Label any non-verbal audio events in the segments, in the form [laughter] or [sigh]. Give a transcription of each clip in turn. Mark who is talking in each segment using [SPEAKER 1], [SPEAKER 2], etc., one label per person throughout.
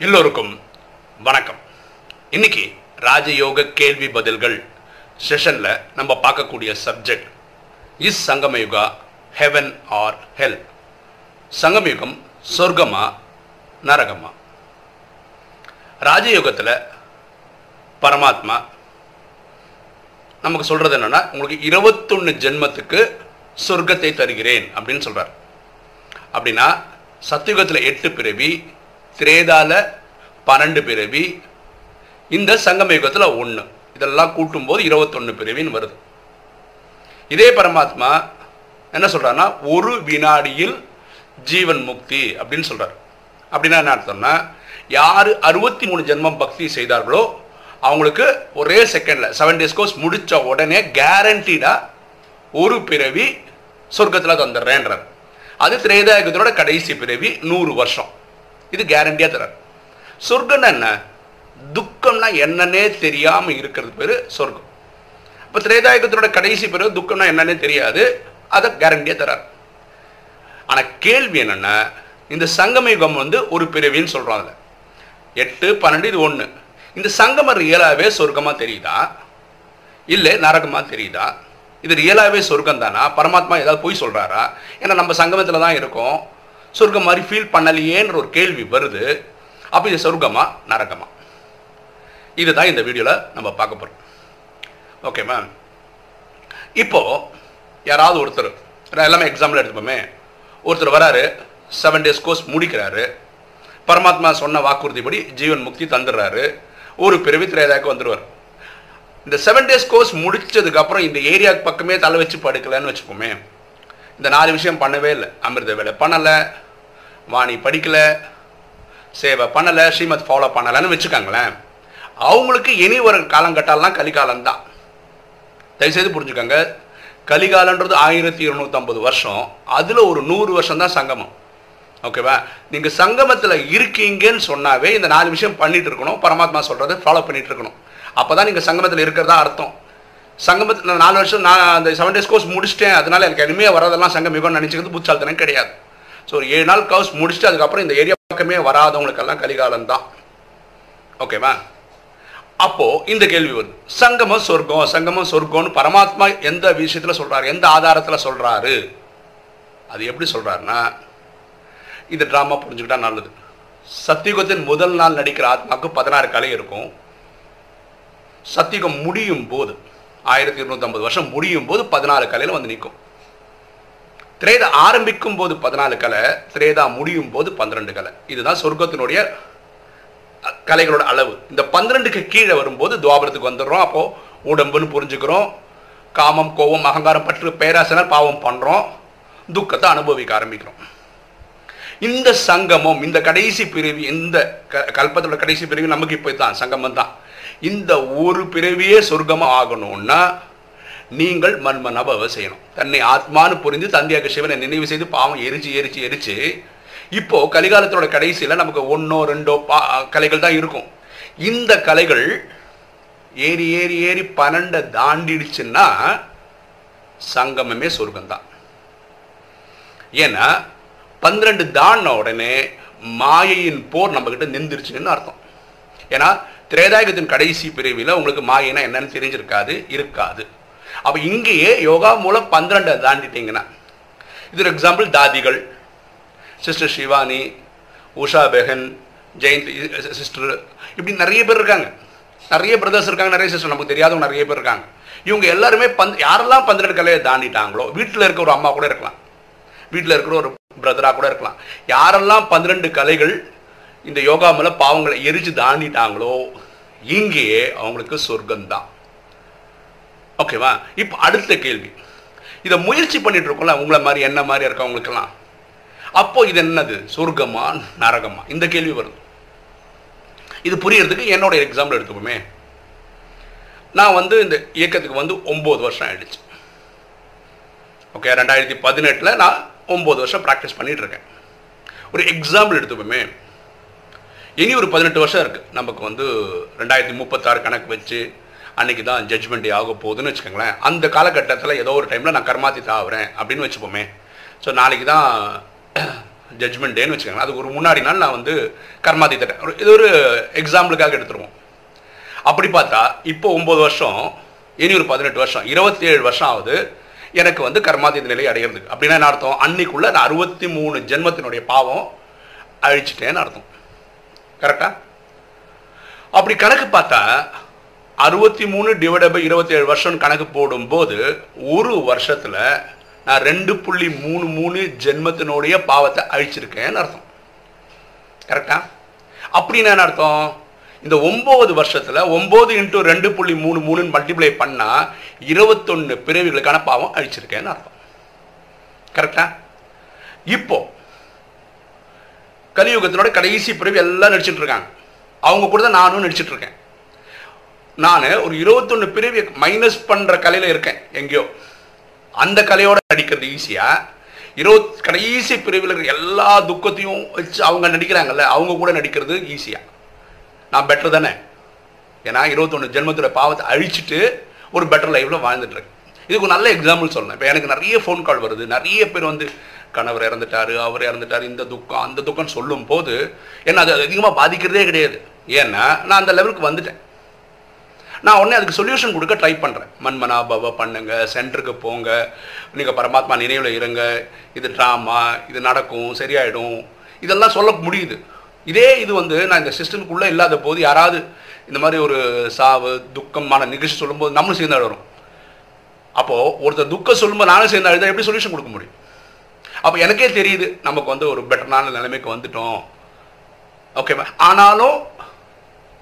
[SPEAKER 1] எல்லோருக்கும் வணக்கம். இன்னைக்கு ராஜயோக கேள்வி பதில்கள் செஷன்ல நம்ம பார்க்கக்கூடிய subject is Sangamyuga heaven or hell சங்கமயுகம் சொர்க்கமா நரகமா? ராஜயோகத்தில் பரமாத்மா நமக்கு சொல்றது என்னன்னா உங்களுக்கு இருபத்தொன்னு ஜென்மத்துக்கு சொர்க்கத்தை தருகிறேன் அப்படின்னு சொல்றார். அப்படின்னா சத்தியுகத்தில் எட்டு பிறவி திரேதால பன்னெண்டு பிறவி இந்த சங்கம யுகத்தில் ஒன்று இதெல்லாம் கூட்டும்போது இருபத்தொன்று பிறவின்னு வருது. இதே பரமாத்மா என்ன சொல்கிறான்னா ஒரு வினாடியில் ஜீவன் முக்தி அப்படின்னு சொல்கிறார் அப்படின்னா என்ன அர்த்தம்னா யார் அறுபத்தி மூணு ஜென்மம் பக்தி செய்தார்களோ அவங்களுக்கு ஒரே செகண்டில் செவன் டேஸ் கோர்ஸ் முடிச்ச உடனே கேரண்டீடாக ஒரு பிறவி சொர்க்கத்தில் தந்துடுறேன்றார். அது திரேதாயுகத்தோட கடைசி பிறவி நூறு வருஷம். இது கேரண்டியாக தரார். சொர்க்கம்னா என்ன? துக்கம்னா என்னன்னே தெரியாமல் இருக்கிறது பேர் சொர்க்கம். இப்போ திரேதாயகத்தினோட கடைசி பிறகு துக்கம்னா என்னன்னே தெரியாது. அதை கேரண்டியாக தரார். ஆனால் கேள்வி என்னென்ன இந்த சங்கம யுகம் வந்து ஒரு பிறவின்னு சொல்கிறோம் அதில் எட்டு பன்னெண்டு இது ஒன்று இந்த சங்கமம் ரியலாகவே சொர்க்கமாக தெரியுதா? இல்லை நரகமாக தெரியுதா? இது ரியலாகவே சொர்க்கம் தானா பரமாத்மா ஏதாவது போய் சொல்கிறாரா ஏன்னா நம்ம சங்கமத்தில் தான் இருக்கோம். சொர்க்கம் மாதிரி ஃபீல் பண்ணலையேன்ற ஒரு கேள்வி வருது. அப்போ இது சொர்க்கமா? நரகமா? இதுதான் இந்த வீடியோவில் நம்ம பார்க்க போகிறோம் ஓகே மேம் இப்போது யாராவது ஒருத்தர் நான் எல்லாமே எக்ஸாம்பிள் எடுத்துப்போமே. ஒருத்தர் வராரு செவன் டேஸ் கோர்ஸ் முடிக்கிறாரு. பரமாத்மா சொன்ன வாக்குறுதிப்படி ஜீவன் முக்தி தந்துடுறாரு. ஒரு பிறவி திரையதாக்கு வந்துடுவார் இந்த செவன் டேஸ் கோர்ஸ் முடித்ததுக்கப்புறம் இந்த ஏரியாவுக்கு பக்கமே தலை வச்சு படுக்கலைன்னு வச்சுப்போமே இந்த நாலு விஷயம் பண்ணவே இல்லை. அமிர்த வேலை பண்ணலை. வாணி படிக்கலை. சேவை பண்ணலை. ஸ்ரீமத் ஃபாலோ பண்ணலைன்னு வச்சுக்காங்களேன். அவங்களுக்கு இனி ஒரு காலங்கட்டாலாம் கலிகாலம் தான் தயவுசெய்து புரிஞ்சுக்கோங்க. கலிகாலன்றது ஆயிரத்தி இருநூத்தம்பது வருஷம். அதில் ஒரு நூறு வருஷம் தான் சங்கமம். ஓகேவா? நீங்கள் சங்கமத்தில் இருக்கீங்கன்னு சொன்னாவே இந்த நாலு விஷயம் பண்ணிட்டு இருக்கணும். பரமாத்மா சொல்கிறத ஃபாலோ பண்ணிட்டு இருக்கணும். அப்போ தான் நீங்கள் சங்கமத்தில் இருக்கிறதா அர்த்தம். சங்கமத்தில் நான் நாலு வருஷம் நான் அந்த செவன் டேஸ் கோர்ஸ் முடிச்சிட்டேன். அதனால எனக்கு இனிமே வரதெல்லாம் சங்கம் மிகவும் நினச்சிக்கிறது புத்தால்தனம் கிடையாது. ஸோ ஒரு ஏழு நாள் கோர்ஸ் முடிச்சுட்டு அதுக்கப்புறம் இந்த ஏரியா பக்கமே வராதவங்களுக்கெல்லாம் கலிகாலம் தான். ஓகேவா அப்போது இந்த கேள்வி வருது. சங்கமம் சொர்க்கம் சங்கமம் சொர்க்கம்னு பரமாத்மா எந்த விஷயத்தில் சொல்கிறாரு எந்த ஆதாரத்தில் சொல்கிறாரு அது எப்படி சொல்கிறாருன்னா இந்த ட்ராமா புரிஞ்சுக்கிட்டா நல்லது. சத்தியுகத்தின் முதல் நாள் நடிக்கிற ஆத்மாவுக்கு பதினாறு கலை இருக்கும். சத்தியுகம் முடியும் போது ஆயிரத்தி இருநூத்தி வருஷம் முடியும் போது பதினாலு கலையில வந்து நிற்கும் திரேதா ஆரம்பிக்கும் போது பதினாலு கலை திரேதா முடியும் போது பன்னிரெண்டு கலை. இதுதான் சொர்க்கத்தினுடைய கலைகளோட அளவு. இந்த பன்னிரெண்டுக்கு கீழே வரும்போது துவாபரத்துக்கு வந்துடுறோம். அப்போ உடம்புன்னு புரிஞ்சுக்கிறோம். காமம் கோபம் அகங்காரம் பற்று பேராசனர் பாவம் பண்றோம். துக்கத்தை அனுபவிக்க ஆரம்பிக்கிறோம். இந்த சங்கமம் இந்த கடைசி பிரிவு இந்த க- கல்பத்தோட கடைசி பிரிவு நமக்கு இப்போ தான் சங்கமம் தான் இந்த ஒரு பிறவியே சொர்க்கமாக ஆகணும்னா நீங்கள் மன்மனபவ செய்யணும். தன்னை ஆத்மான்னு புரிந்து தந்தையாக சிவனை நினைவு செய்து பாவம் எரிச்சு எரிச்சு எரிச்சு இப்போ கலிகாலத்தோட கடைசியில் நமக்கு ஒன்றோ ரெண்டோ பா கலைகள் தான் இருக்கும். இந்த கலைகள் ஏறி ஏறி ஏறி பன்னெண்டை தாண்டிடுச்சுன்னா சங்கமமே சொர்க்கம்தான். ஏன்னா பன்னிரெண்டு தாண்டின உடனே மாயையின் போர் நம்மக்கிட்ட நின்றுருச்சுன்னு அர்த்தம். ஏன்னா திரேதாயுகத்தின் கடைசி பிரிவில் உங்களுக்கு மாயினா என்னன்னு தெரிஞ்சிருக்காது இருக்காது. அப்போ இங்கேயே யோகா மூலம் பன்னிரெண்டை தாண்டிட்டீங்கன்னா இது ஒரு எக்ஸாம்பிள் தாதிகள் சிஸ்டர் சிவானி உஷா பெஹன் ஜெயந்தி சிஸ்டர் இப்படி நிறைய பேர் இருக்காங்க. நிறைய பிரதர்ஸ் இருக்காங்க நிறைய சிஸ்டர் நமக்கு தெரியாதவங்க நிறைய பேர் இருக்காங்க. இவங்க எல்லாருமே பந்த் யாரெல்லாம் பன்னிரெண்டு கலையை தாண்டிட்டாங்களோ வீட்டில் இருக்க ஒரு அம்மா கூட இருக்கலாம். வீட்டில் இருக்கிற ஒரு பிரதராக கூட இருக்கலாம். யாரெல்லாம் பன்னிரெண்டு கலைகள் இந்த யோகா மேல பாவங்களை எரிச்சு தாண்டிட்டாங்களோ இங்கேயே அவங்களுக்கு சொர்க்கம்தான். ஓகேவா? இப்போ அடுத்த கேள்வி. இதை முயற்சி பண்ணிட்டு இருக்கோம்ல உங்களை மாதிரி என்ன மாதிரி இருக்கவங்களுக்கெல்லாம். அப்போ இது என்னது? சொர்க்கமா நரகமா? இந்த கேள்வி வருது. இது புரியறதுக்கு என்னோட எக்ஸாம்பிள் எடுத்துப்போமே நான் வந்து இந்த இயக்கத்துக்கு வந்து ஒம்பது வருஷம் ஆயிடுச்சு. ஓகே ரெண்டாயிரத்தி பதினெட்டில் நான் ஒம்பது வருஷம் ப்ராக்டிஸ் பண்ணிட்டு இருக்கேன். ஒரு எக்ஸாம்பிள் எடுத்துப்போமே இனி ஒரு பதினெட்டு வருஷம் இருக்குது நமக்கு வந்து ரெண்டாயிரத்தி முப்பத்தாறு கணக்கு வச்சு அன்னைக்கு தான் ஜட்ஜ்மெண்ட் ஆக போகுதுன்னு வச்சுக்கோங்களேன். அந்த காலகட்டத்தில் ஏதோ ஒரு டைமில் நான் கர்மாத்தி ஆகுறேன் அப்படின்னு வச்சுப்போமே. ஸோ நாளைக்கு தான் ஜட்ஜ்மெண்ட் டேன்னு வச்சுக்கோங்க அதுக்கு ஒரு முன்னாடி நாள் நான் வந்து கர்மாதி தட்டேன் ஒரு- இது ஒரு எக்ஸாம்பிளுக்காக எடுத்துருவோம். அப்படி பார்த்தா இப்போ ஒம்பது வருஷம் இனி ஒரு பதினெட்டு வருஷம் இருபத்தி ஏழு வருஷம் ஆகுது. எனக்கு வந்து கர்மாதீத நிலை அடையிறதுக்கு. அப்படின்னா என்ன அர்த்தம்? அன்னைக்குள்ள நான் அறுபத்தி மூணு ஜென்மத்தினுடைய பாவம் அழிச்சிட்டேன்னு அர்த்தம். கரெக்டா? அப்படி கணக்கு பார்த்தா அறுபத்தி மூணு டிவைட் பை இருபத்தி ஏழு வருஷம் கணக்கு போடும்போது ஒரு வருஷத்தில் நான் ரெண்டு புள்ளி மூணு மூணு ஜென்மத்தினுடைய பாவத்தை அழிச்சிருக்கேன்னு அர்த்தம். கரெக்டா? அப்படின்னு என்ன அர்த்தம்? இந்த ஒம்பது வருஷத்தில் ஒம்பது இன்ட்டு ரெண்டு புள்ளி மூணு மூணுன்னு மல்டிப்ளை பண்ணால் இருபத்தொன்று பிறவிகளுக்கான பாவம் அழிச்சிருக்கேன்னு அர்த்தம். கரெக்டா? இப்போ கலியுகத்தினோட கடைசி பிறவி எல்லாம் நடிச்சிட்டு இருக்காங்க. அவங்க கூட தான் நானும் நடிச்சிட்டு இருக்கேன். நான் ஒரு இருபத்தொன்னு பிறவி மைனஸ் பண்ணுற கலையில் இருக்கேன் எங்கேயோ. அந்த கலையோட நடிக்கிறது ஈஸியாக இருபத் கடைசி பிரிவில் இருக்கிற எல்லா துக்கத்தையும் வச்சு அவங்க நடிக்கிறாங்கல்ல அவங்க கூட நடிக்கிறது ஈஸியாக நான் பெட்டர் தானே? ஏன்னா இருபத்தொன்று ஜென்மத்தோட பாவத்தை அழிச்சிட்டு ஒரு பெட்டர் லைஃப்பில் வாழ்ந்துட்டுருக்கேன் இதுக்கு ஒரு நல்ல எக்ஸாம்பிள் சொல்லணும் இப்போ எனக்கு நிறைய ஃபோன் கால் வருது. நிறைய பேர் வந்து கணவர் இறந்துட்டாரு அவர் இறந்துட்டாரு இந்த துக்கம் அந்த துக்கம் சொல்லும் போது என்ன அது அதிகமாக பாதிக்கிறதே கிடையாது. ஏன்னா நான் அந்த லெவலுக்கு வந்துட்டேன். நான் உடனே அதுக்கு சொல்யூஷன் கொடுக்க ட்ரை பண்ணுறேன் மண்மனா பவ பண்ணுங்க சென்டருக்கு போங்க நீங்கள் பரமாத்மா நினைவில் இருங்க இது ட்ராமா இது நடக்கும் சரியாயிடும். இதெல்லாம் சொல்ல முடியுது. இதே இது வந்து நான் இந்த சிஸ்டனுக்குள்ளே இல்லாத போது யாராவது இந்த மாதிரி ஒரு சாவு துக்கமான நிகழ்ச்சி சொல்லும்போது நம்மளும் சேர்ந்து அழுகிறோம் அப்போது ஒருத்தர் துக்கம் சொல்லும்போது நானும் சேர்ந்து அழுதா எப்படி சொல்யூஷன் கொடுக்க முடியும்? அப்போ எனக்கே தெரியுது நமக்கு வந்து ஒரு பெட்டரான நிலைமைக்கு வந்துட்டோம். ஓகேவா ஆனாலும்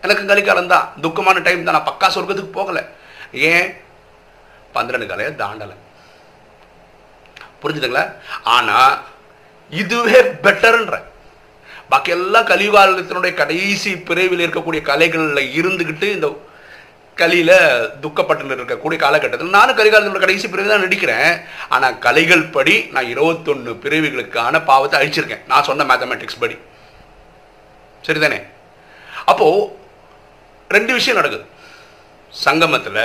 [SPEAKER 1] எனக்கு கலிக்காலம் தான். துக்கமான டைம் தான். நான் பக்கா சொர்க்கத்துக்கு போகலை. ஏன்? பன்னிரெண்டு கலையை தாண்டலை. புரிஞ்சுதுங்களா? ஆனால் இதுவே பெட்டர்ன்ற பாக்கி எல்லாம் கலியுகாலத்தினுடைய கடைசி பிரிவில் இருக்கக்கூடிய கலைகளில் இருந்துக்கிட்டு இந்த கலியில் துக்கப்பட்டு இருக்கக்கூடிய காலகட்டத்தில் நானும் கலிகாலத்தினோட கடைசி பிரிவு தான் நடிக்கிறேன். ஆனால் கலைகள் படி நான் இருபத்தொன்று பிரிவுகளுக்கான பாவத்தை அழிச்சிருக்கேன். நான் சொன்ன மேத்தமேட்டிக்ஸ் படி. சரிதானே? அப்போது ரெண்டு விஷயம் நடக்குது. சங்கமத்தில்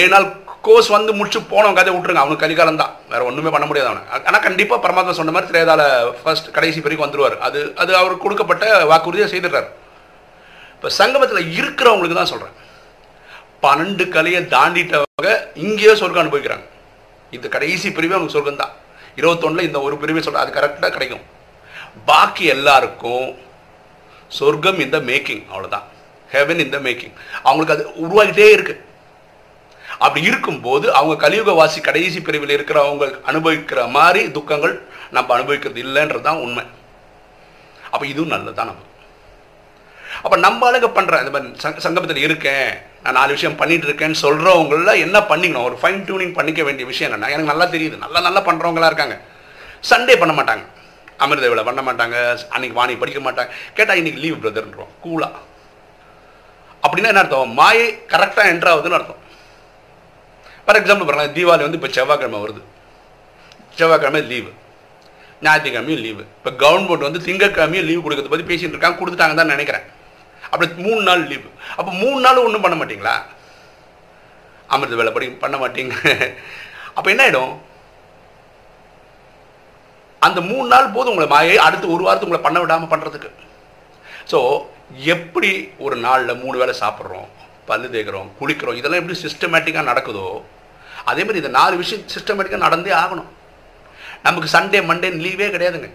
[SPEAKER 1] ஏழு நாள் கோர்ஸ் வந்து முடிச்சு போனவன் கதை விட்டுருங்க. அவனுக்கு கலிகாலம் தான். வேறு ஒன்றுமே பண்ண முடியாது அவனை. ஆனால் கண்டிப்பாக பரமாத்மா சொன்ன மாதிரி திரேதால ஃபர்ஸ்ட் கடைசி பிரிவுக்கு வந்துடுவார் அது அது அவருக்கு கொடுக்கப்பட்ட வாக்குறுதியை செய்துடுறாரு இப்போ சங்கமத்தில் இருக்கிறவங்களுக்கு தான் சொல்கிறேன் பன்னெண்டு கலையை தாண்டிட்டவங்க இங்கேயே சொர்க்கம் அனுபவிக்கிறாங்க. இந்த கடைசி பிரிவே அவங்க சொர்க்கம் தான் இருபத்தொன்னில் இந்த ஒரு பிரிவை சொல்கிறேன் அது கரெக்டாக கிடைக்கும். பாக்கி எல்லாருக்கும் சொர்க்கம் இந்த மேக்கிங் அவ்வளோதான் ஹெவன் இந்த மேக்கிங் அவங்களுக்கு அது உருவாகிட்டே இருக்கு. அப்படி இருக்கும்போது அவங்க கலியுகவாசி கடைசி பிரிவில் இருக்கிறவங்க அனுபவிக்கிற மாதிரி துக்கங்கள் நம்ம அனுபவிக்கிறது இல்லைன்றது தான் உண்மை. அப்போ இதுவும் நல்லது தான் நம்ம அப்போ நம்ம ஆளுங்க பண்ணுற இந்த மாதிரி சங்கமத்தில் இருக்கேன். நான் நாலு விஷயம் பண்ணிட்டு இருக்கேன்னு சொல்கிறவங்கள என்ன பண்ணிக்கணும்? ஒரு ஃபைன் டியூனிங் பண்ணிக்க வேண்டிய விஷயம் என்ன எனக்கு நல்லா தெரியுது. நல்லா நல்லா பண்ணுறவங்களா இருக்காங்க. சண்டே பண்ண மாட்டாங்க. அமிர்த விழா பண்ண மாட்டாங்க. அன்னைக்கு வாணி படிக்க மாட்டாங்க. கேட்டால் இன்னைக்கு லீவ் பிரதர்ன்றோம் கூலா அப்படின்னா என்ன அர்த்தம்? மாயை கரெக்டாக என்ட்ரு ஆகுதுன்னு அர்த்தம். ஃபார் எக்ஸாம்பிள் பாருங்க தீபாவளி வந்து இப்போ செவ்வாய்க்கிழமை வருது. செவ்வாய்க்கிழமை லீவு ஞாயிற்றுக்கிழமையும் லீவு இப்போ கவர்மெண்ட் வந்து திங்கக்கிழமையும் லீவு கொடுக்கறத பற்றி பேசிகிட்டு இருக்காங்க. கொடுத்துட்டாங்க தான் நினைக்கிறேன். அப்படி மூணு நாள் லீவு அப்போ மூணு நாள் ஒன்றும் பண்ண மாட்டிங்களா? அமிர்த வேலை படி பண்ண மாட்டீங்க. [laughs] அப்போ என்ன ஆகிடும் அந்த மூணு நாள் போதும் உங்களை மாயை அடுத்து ஒரு வாரத்துக்கு உங்களை பண்ண விடாமல் பண்ணுறதுக்கு ஸோ எப்படி ஒரு நாளில் மூணு வேளை சாப்பிட்றோம் பல்லு தேய்க்கிறோம் குளிக்கிறோம் இதெல்லாம் எப்படி சிஸ்டமேட்டிக்காக நடக்குதோ அதே மாதிரி இந்த நாலு விஷயம் சிஸ்டமேட்டிக்காக நடந்தே ஆகணும். நமக்கு சண்டே மண்டேன்னு லீவே கிடையாதுங்க.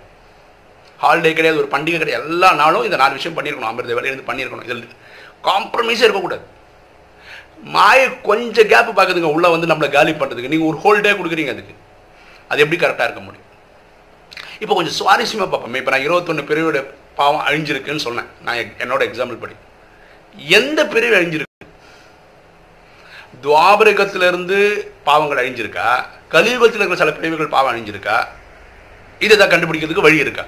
[SPEAKER 1] ஹாலிடே கிடையாது ஒரு பண்டிகை கிடையாது. எல்லா நாளும் இந்த நாலு விஷயம் பண்ணியிருக்கணும். அமிர்த வேலையிலேருந்து பண்ணியிருக்கணும். இதில் காம்ப்ரமைஸே இருக்கக்கூடாது. மாய கொஞ்சம் கேப் பார்க்குதுங்க உள்ளே வந்து நம்மளை காலி பண்ணுறதுக்கு நீங்கள் ஒரு ஹோல் டே கொடுக்குறீங்க அதுக்கு. அது எப்படி கரெக்டாக இருக்க முடியும்? இப்போ கொஞ்சம் சுவாரஸ்யமாக பார்ப்போம். இப்போ நான் இருபத்தொன்று பிரிவோட பாவம் அழிஞ்சிருக்குன்னு சொன்னேன். நான் என்னோட எக்ஸாம்பிள் படி. எந்த பிரிவு அழிஞ்சிருக்கு? துவாபரகத்திலிருந்து பாவங்கள் அழிஞ்சிருக்கா? கலியுகத்தில் இருக்கிற சில பிரிவுகள் பாவம் அழிஞ்சிருக்கா? இதை தான் கண்டுபிடிக்கிறதுக்கு வழி இருக்கா?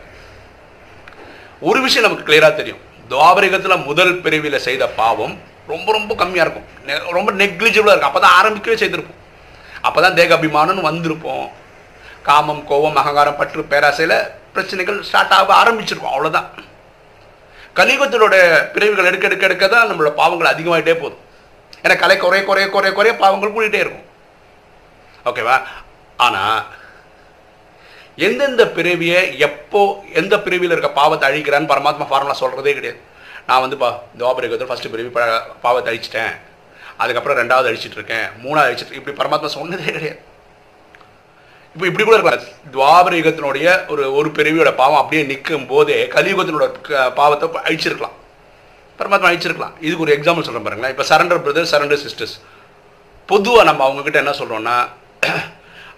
[SPEAKER 1] ஒரு விஷயம் நமக்கு கிளியராக தெரியும். துவாபரிகத்தில் முதல் பிரிவில் செய்த பாவம் ரொம்ப ரொம்ப கம்மியாக இருக்கும். நெ- ரொம்ப நெக்லிஜிபிளாக இருக்கும். அப்போ தான் ஆரம்பிக்கவே செய்திருப்போம். அப்போ தான் தேகாபிமானம்னு வந்திருப்போம். காமம் கோபம் அகங்காரம் பற்று பேராசையில் பிரச்சனைகள் ஸ்டார்ட் ஆக ஆரம்பிச்சிருக்கும். அவ்வளோதான் கலியுகத்தினோட பிரிவுகள் எடுக்க எடுக்க எடுக்க தான் நம்மளோட பாவங்கள் அதிகமாகிட்டே போதும் ஏன்னா கலை குறைய குறைய குறைய குறைய பாவங்கள் கூட்டிகிட்டே இருக்கும். ஓகேவா ஆனால் எந்தெந்த பிறவியை எப்போ எந்த பிறவியில் இருக்க பாவத்தை அழிக்கிறான்னு பரமாத்மா ஃபார்முலா சொல்கிறதே கிடையாது. நான் வந்து பா துவாபரிகத்தில் ஃபஸ்ட்டு பிறவி ப- பாவத்தை அழிச்சிட்டேன். அதுக்கப்புறம் ரெண்டாவது அழிச்சிட்டு இருக்கேன். மூணாவது அழிச்சிட்டு இப்படி பரமாத்மா சொன்னதே கிடையாது. இப்போ இப்படி கூட இருக்கலாம். துவாபர யுகத்தினுடைய ஒரு ஒரு பிறவியோட பாவம் அப்படியே நிற்கும் போதே கலியுகத்தினோட பாவத்தை அழிச்சிருக்கலாம். பரமாத்மா அழிச்சிருக்கலாம். இதுக்கு ஒரு எக்ஸாம்பிள் சொல்கிறேன் பாருங்களேன். இப்போ சரண்டர் பிரதர்ஸ் சரண்டர் சிஸ்டர்ஸ் பொதுவாக நம்ம அவங்கக்கிட்ட என்ன சொல்கிறோன்னா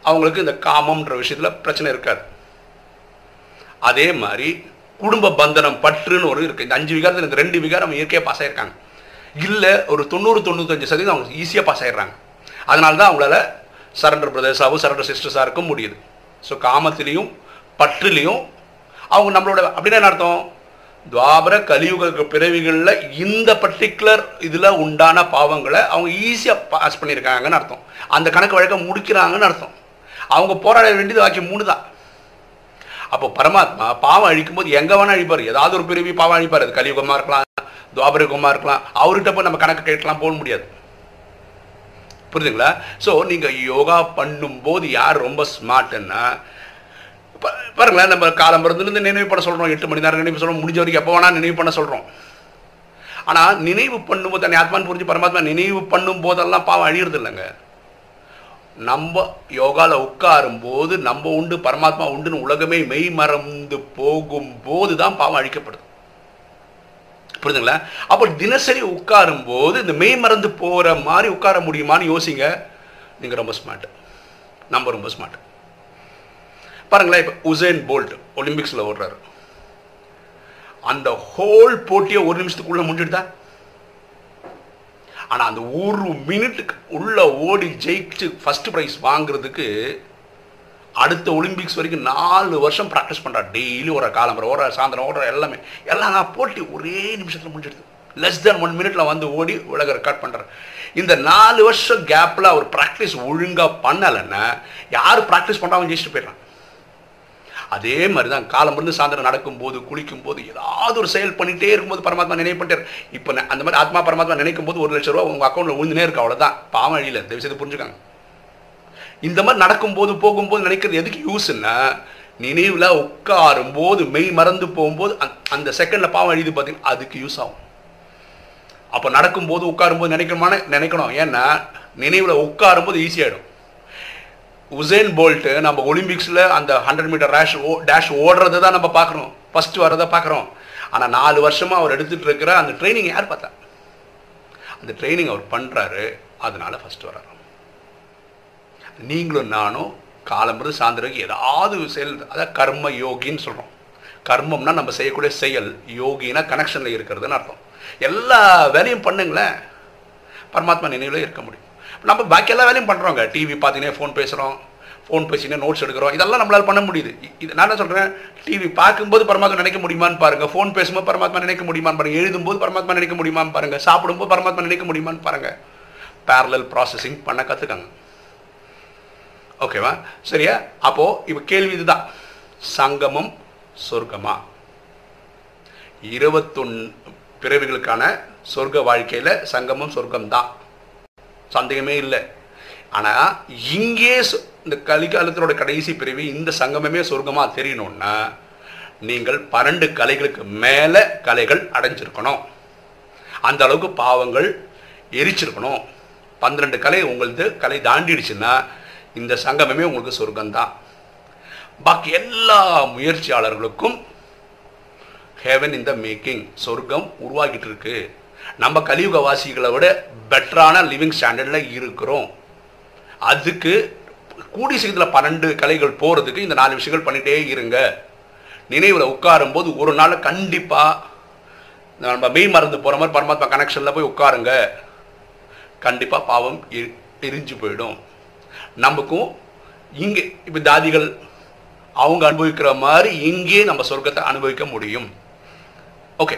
[SPEAKER 1] அவங்களுக்கு இந்த காமம்ன்ற விஷயத்தில் பிரச்சனை இருக்காது. அதே மாதிரி குடும்ப பந்தனம் பற்றுன்னு ஒரு இருக்குது இந்த அஞ்சு விகாரத்தில் இந்த ரெண்டு விகாரம் இயற்கையாக பாஸ் ஆகிருக்காங்க இல்லை ஒரு தொண்ணூறு தொண்ணூத்தஞ்சு சதவீதம் அவங்க ஈஸியாக பாஸ் ஆகிடுறாங்க அதனால தான் அவங்களால சரண்டர் பிரதர்ஸாகவும் சரண்டர் சிஸ்டர்ஸாக இருக்க முடியுது. ஸோ காமத்திலையும் பற்றுலையும் அவங்க நம்மளோட அப்படின்னா என்ன அர்த்தம்? துவாபர கலியுக பிறவிகளில் இந்த பர்டிகுலர் இதில் உண்டான பாவங்களை அவங்க ஈஸியாக பாஸ் பண்ணியிருக்காங்கன்னு அர்த்தம். அந்த கணக்கு வழக்க முடிக்கிறாங்கன்னு அர்த்தம். அவங்க போராட வேண்டியது வாக்கியம் மூணு தான். அப்போ பரமாத்மா பாவம் அழிக்கும் போது எங்க வேணா அழிப்பார். ஏதாவது ஒரு பிறவி பாவம் அழிப்பார். அது கலியுகமா இருக்கலாம் துவாபரயுகமா இருக்கலாம். அவர்கிட்ட போய் நம்ம கணக்கு கேட்கலாம் போக முடியாது. புரியுதுங்களா ஸோ நீங்க யோகா பண்ணும்போது யார் ரொம்ப ஸ்மார்ட்னா பாருங்களேன் நம்ம காலம் பிறந்திருந்து நினைவு பண்ண சொல்கிறோம் எட்டு மணி நேரம் நினைவு சொல்கிறோம் முடிஞ்ச வரைக்கும் எப்போ வேணால் நினைவு பண்ண சொல்கிறோம் ஆனால் நினைவு பண்ணும்போது தன்னை ஆத்மான்னு புரிஞ்சு பரமாத்மா நினைவு பண்ணும் போதெல்லாம் பாவம் அழியிறது இல்லைங்க நம்ம யோகாவில் உட்காரும்போது நம்ம உண்டு பரமாத்மா உண்டுன்னு உலகமே மெய் மறந்து போகும்போது தான் பாவம் அழிக்கப்படுது. புரிதுங்களா அப்போ தினசரி உட்காரும் போது இந்த மெய் மறந்து போகிற மாதிரி உட்கார முடியுமான்னு யோசிங்க. நீங்கள் ரொம்ப ஸ்மார்ட் நம்ம ரொம்ப ஸ்மார்ட் பாருங்களேன் இப்போ உசேன் போல்ட் ஒலிம்பிக்ஸில் ஓடுறாரு. அந்த ஹோல் போட்டியை ஒரு நிமிஷத்துக்குள்ளே முடிஞ்சுட்டு தான் ஆனால் அந்த ஒரு மினிட்டுக்கு உள்ளே ஓடி ஜெயிச்சு ஃபஸ்ட் ப்ரைஸ் வாங்குறதுக்கு அடுத்த ஒலிம்பிக்ஸ் வரைக்கும் நாலு வருஷம் ப்ராக்டிஸ் பண்ணுறா டெய்லி ஒரு காலம்பரம் ஓடுற சாயந்தரம் ஓடுற எல்லாமே. எல்லாம் நான் போட்டி ஒரே நிமிஷத்தில் முடிஞ்சிடுது. லெஸ் தென் ஒன் மினிட்ல வந்து ஓடி உலக ரெக்கார்ட் பண்றாரு இந்த நாலு வருஷம் கேப்பில் அவர் ப்ராக்டிஸ் ஒழுங்காக பண்ணலைன்னா யார் ப்ராக்டிஸ் பண்ணுறாங்க ஜெயிச்சுட்டு போயிடலாம் அதே மாதிரி தான் காலம் இருந்து சாயந்தரம் நடக்கும்போது குளிக்கும்போது ஏதாவது ஒரு செயல் பண்ணிகிட்டே இருக்கும்போது பரமாத்மா நினைவு பண்ணிட்டார் இப்போ அந்த மாதிரி ஆத்மா பரமாத்மா நினைக்கும் போது ஒரு லட்சம் ரூபா உங்கள் அக்கௌண்ட்டில் விழுந்துனே இருக்கு அவ்வளோதான் பாவம் அழியில் தயவு செய்து புரிஞ்சுக்காங்க. இந்த மாதிரி நடக்கும்போது போகும்போது நினைக்கிறது எதுக்கு யூஸ்ன்னா நினைவில் உட்காரும் போது மெய் மறந்து போகும்போது அந்த- செகண்டில் பாவம் அழியுது பார்த்தீங்கன்னா அதுக்கு யூஸ் ஆகும். அப்போ நடக்கும்போது உட்காரும்போது நினைக்கணுமான நினைக்கணும். ஏன்னா நினைவில் உட்காரும்போது ஈஸியாகிடும் உசேன் போல்ட்டு நம்ம ஒலிம்பிக்ஸில் அந்த ஹண்ட்ரட் மீட்டர் ரேஷ் ஓ டேஷ் ஓடுறதை தான் நம்ம பார்க்குறோம். ஃபஸ்ட்டு வரதை பார்க்குறோம். ஆனால் நாலு வருஷமாக அவர் எடுத்துகிட்டு இருக்கிற அந்த ட்ரைனிங் யார் பார்த்தா? அந்த ட்ரைனிங் அவர் பண்ணுறாரு அதனால ஃபஸ்ட்டு வர்றாரு. நீங்களும் நானும் காலம்புறது சாயந்தரக்கு ஏதாவது செயல் அதான் கர்ம யோகின்னு சொல்கிறோம் கர்மம்னா நம்ம செய்யக்கூடிய செயல் யோகினா கனெக்ஷனில் இருக்கிறதுன்னு அர்த்தம். எல்லா வேலையும் பண்ணுங்களேன். பரமாத்மா நினைவில் இருக்க முடியும். நம்ம பாக்கி எல்லா வேலையும் பண்ணுறோங்க டிவி பார்த்தீங்கன்னா ஃபோன் பேசுகிறோம் ஃபோன் பேசினே நோட்ஸ் எடுக்கிறோம். இதெல்லாம் நம்மளால பண்ண முடியுது. இது நான் என்ன சொல்கிறேன் டிவி பார்க்கும்போது பரமாத்மா நினைக்க முடியுமான்னு பாருங்க. ஃபோன் பேசும்போது பரமாத்மா நினைக்க முடியுமான்னு பாருங்க. எழுதும்போது பரமாத்மா நினைக்க முடியுமான்னு பாருங்க. சாப்பிடும்போது பரமாத்மா நினைக்க முடியுமான்னு பாருங்க. பேரலல் ப்ராசஸிங் பண்ண கற்றுக்கங்க ஓகேவா சரியா? அப்போ இப்போ கேள்வி இதுதான். சங்கமம் சொர்க்கமா? இருபத்தொன் பிறவிகளுக்கான சொர்க்க வாழ்க்கையில சங்கமம் சொர்க்கம் தான் சந்தேகமே இல்லை. ஆனால் இங்கே இந்த கலிகாலத்தினோட கடைசி பிரிவு இந்த சங்கமமே சொர்க்கமாக தெரியணும்னா நீங்கள் பன்னெண்டு கலைகளுக்கு மேலே கலைகள் அடைஞ்சிருக்கணும். அந்த அளவுக்கு பாவங்கள் எரிச்சிருக்கணும். பன்னிரெண்டு கலை உங்களது கலை தாண்டிடுச்சுன்னா இந்த சங்கமமே உங்களுக்கு சொர்க்கம்தான். பாக்கி எல்லா முயற்சியாளர்களுக்கும் ஹெவன் இன் த மேக்கிங் சொர்க்கம் உருவாகிட்டு இருக்குது நம்ம கலியுக வாசிகளை விட பெட்டரான லிவிங் ஸ்டாண்டர்டில் இருக்கிறோம். அதுக்கு கூடி சீக்கிரத்தில் பன்னெண்டு கலைகள் போகிறதுக்கு இந்த நாலு விஷயங்கள் பண்ணிகிட்டே இருங்க. நினைவில் உட்காரும்போது ஒரு நாள் கண்டிப்பாக நம்ம மெய் மறந்து போகிற மாதிரி பரமாத்மா கனெக்ஷனில் போய் உட்காருங்க. கண்டிப்பாக பாவம் எரிஞ்சு போயிடும். நமக்கும் இங்கே இப்போ தாதிகள் அவங்க அனுபவிக்கிற மாதிரி இங்கே நம்ம சொர்க்கத்தை அனுபவிக்க முடியும். ஓகே